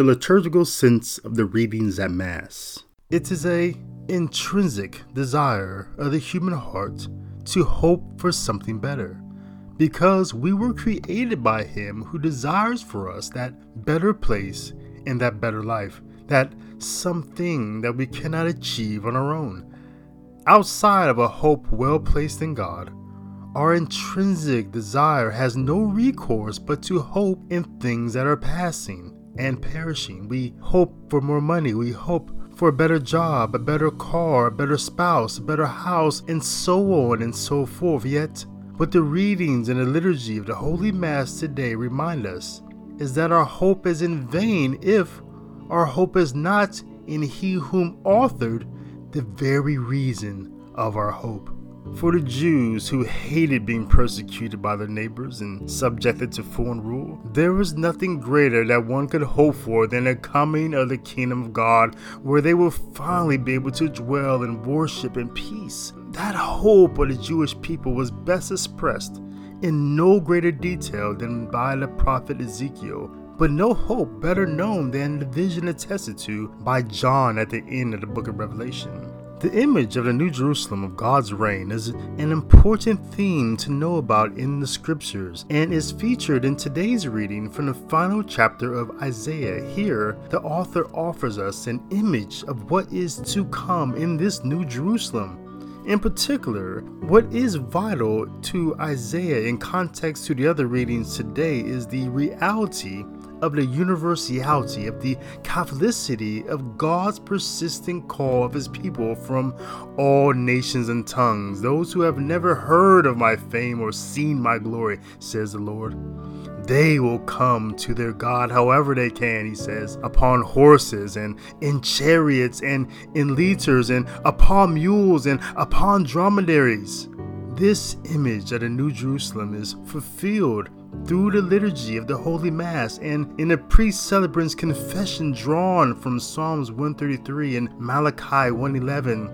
The liturgical sense of the readings at Mass. It is a intrinsic desire of the human heart to hope for something better, because we were created by Him who desires for us that better place and that better life, that something that we cannot achieve on our own. Outside of a hope well placed in God, our intrinsic desire has no recourse but to hope in things that are passing and perishing. We hope for more money, we hope for a better job, a better car, a better spouse, a better house, and so on and so forth. Yet, what the readings and the liturgy of the Holy Mass today remind us is that our hope is in vain if our hope is not in He whom authored the very reason of our hope. For the Jews who hated being persecuted by their neighbors and subjected to foreign rule, there was nothing greater that one could hope for than the coming of the kingdom of God, where they will finally be able to dwell and worship in peace. That hope of the Jewish people was best expressed in no greater detail than by the prophet Ezekiel, but no hope better known than the vision attested to by John at the end of the book of Revelation. The image of the New Jerusalem of God's reign is an important theme to know about in the scriptures and is featured in today's reading from the final chapter of Isaiah. Here, the author offers us an image of what is to come in this New Jerusalem. In particular, what is vital to Isaiah in context to the other readings today is the reality of the universality, of the Catholicity of God's persistent call of his people from all nations and tongues, those who have never heard of my fame or seen my glory, says the Lord. They will come to their God however they can, he says, upon horses and in chariots and in litters and upon mules and upon dromedaries. This image of the New Jerusalem is fulfilled through the liturgy of the Holy Mass and in the priest celebrant's confession drawn from Psalms 133 and Malachi 111.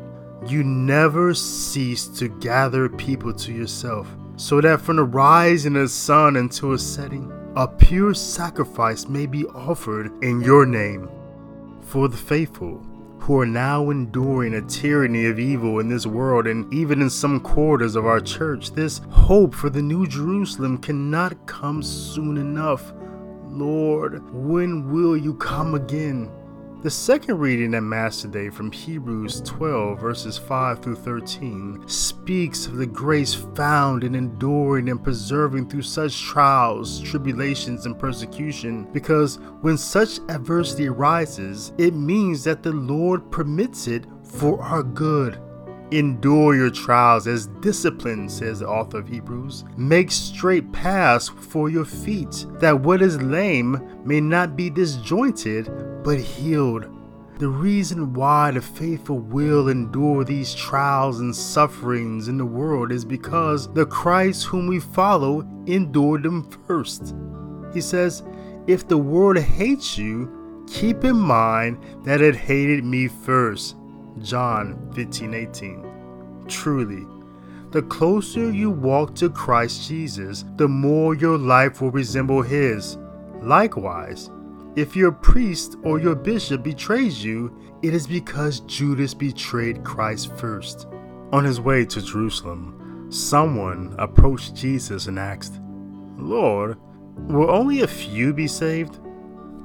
You never cease to gather people to yourself, so that from the rising of the sun until its setting, a pure sacrifice may be offered in your name. For the faithful, who are now enduring a tyranny of evil in this world and even in some quarters of our church. This hope for the New Jerusalem cannot come soon enough. Lord, when will you come again? The second reading at Mass today from Hebrews 12, verses 5 through 13, speaks of the grace found in enduring and persevering through such trials, tribulations, and persecution, because when such adversity arises, it means that the Lord permits it for our good. Endure your trials as discipline, says the author of Hebrews. Make straight paths for your feet, that what is lame may not be disjointed, but healed. The reason why the faithful will endure these trials and sufferings in the world is because the Christ whom we follow endured them first. He says, If the world hates you, keep in mind that it hated me first. John 15 18. Truly, the closer you walk to Christ Jesus, the more your life will resemble His. Likewise, if your priest or your bishop betrays you, it is because Judas betrayed Christ first. On his way to Jerusalem, someone approached Jesus and asked, Lord, will only a few be saved?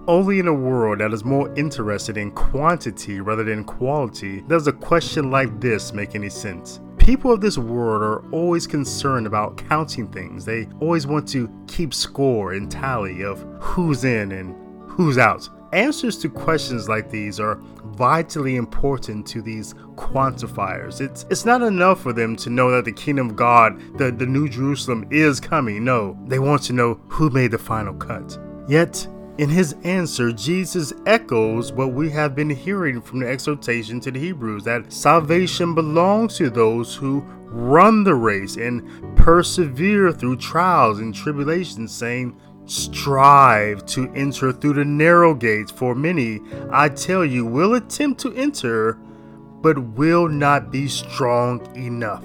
Only in a world that is more interested in quantity rather than quality does a question like this make any sense. People of this world are always concerned about counting things. They always want to keep score and tally of who's in and who's out. Answers to questions like these are vitally important to these quantifiers. It's it's not enough for them to know that the kingdom of God, the, the New Jerusalem is coming. No, they want to know who made the final cut. Yet, in his answer, Jesus echoes what we have been hearing from the exhortation to the Hebrews that salvation belongs to those who run the race and persevere through trials and tribulations, saying, Strive to enter through the narrow gates, for many, I tell you, will attempt to enter, but will not be strong enough.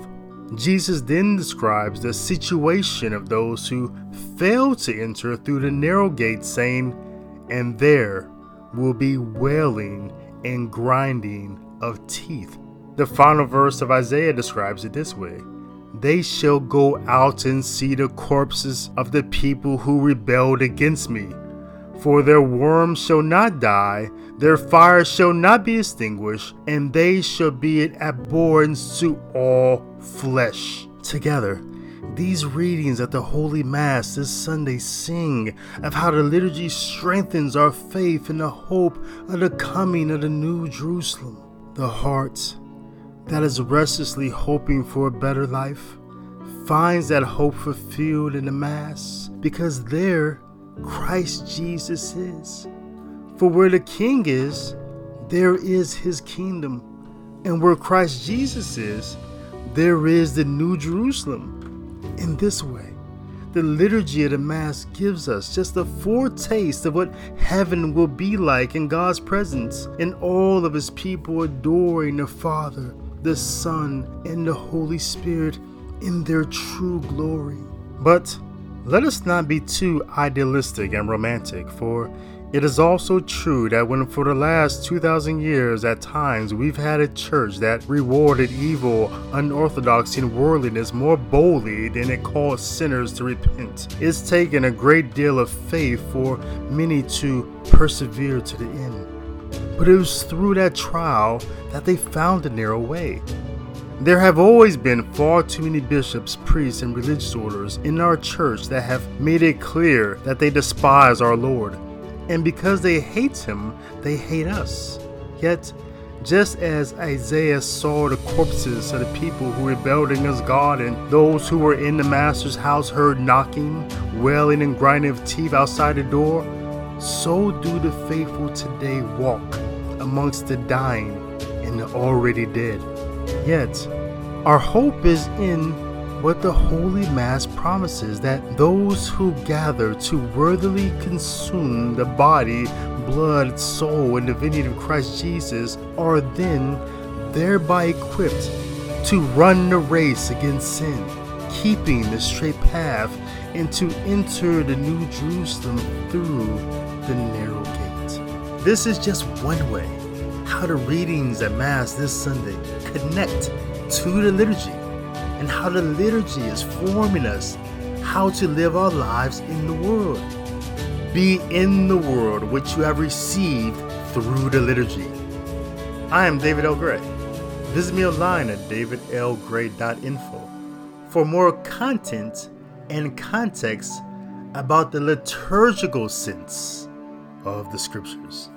Jesus then describes the situation of those who fail to enter through the narrow gate, saying, And there will be wailing and grinding of teeth. The final verse of Isaiah describes it this way They shall go out and see the corpses of the people who rebelled against me. For their worms shall not die, their fire shall not be extinguished, and they shall be an abhorrence to all flesh. Together, these readings at the Holy Mass this Sunday sing of how the liturgy strengthens our faith in the hope of the coming of the New Jerusalem. The heart that is restlessly hoping for a better life finds that hope fulfilled in the Mass because there Christ Jesus is. For where the King is, there is his kingdom. And where Christ Jesus is, there is the New Jerusalem. In this way, the liturgy of the Mass gives us just a foretaste of what heaven will be like in God's presence, and all of His people adoring the Father, the Son, and the Holy Spirit in their true glory. But let us not be too idealistic and romantic, for it is also true that when for the last 2,000 years at times we've had a church that rewarded evil, unorthodoxy, and worldliness more boldly than it called sinners to repent, it's taken a great deal of faith for many to persevere to the end. But it was through that trial that they found the narrow way. There have always been far too many bishops, priests, and religious orders in our church that have made it clear that they despise our Lord. And because they hate him, they hate us. Yet, just as Isaiah saw the corpses of the people who rebelled against God and those who were in the master's house heard knocking, wailing, and grinding of teeth outside the door, so do the faithful today walk amongst the dying and the already dead. Yet, our hope is in what the Holy Mass promises that those who gather to worthily consume the body, blood, soul, and divinity of Christ Jesus are then thereby equipped to run the race against sin, keeping the straight path, and to enter the New Jerusalem through the narrow gate. This is just one way how the readings at Mass this Sunday connect to the liturgy and how the liturgy is forming us how to live our lives in the world. Be in the world which you have received through the liturgy. I am David L. Gray. Visit me online at davidlgray.info for more content and context about the liturgical sense of the scriptures.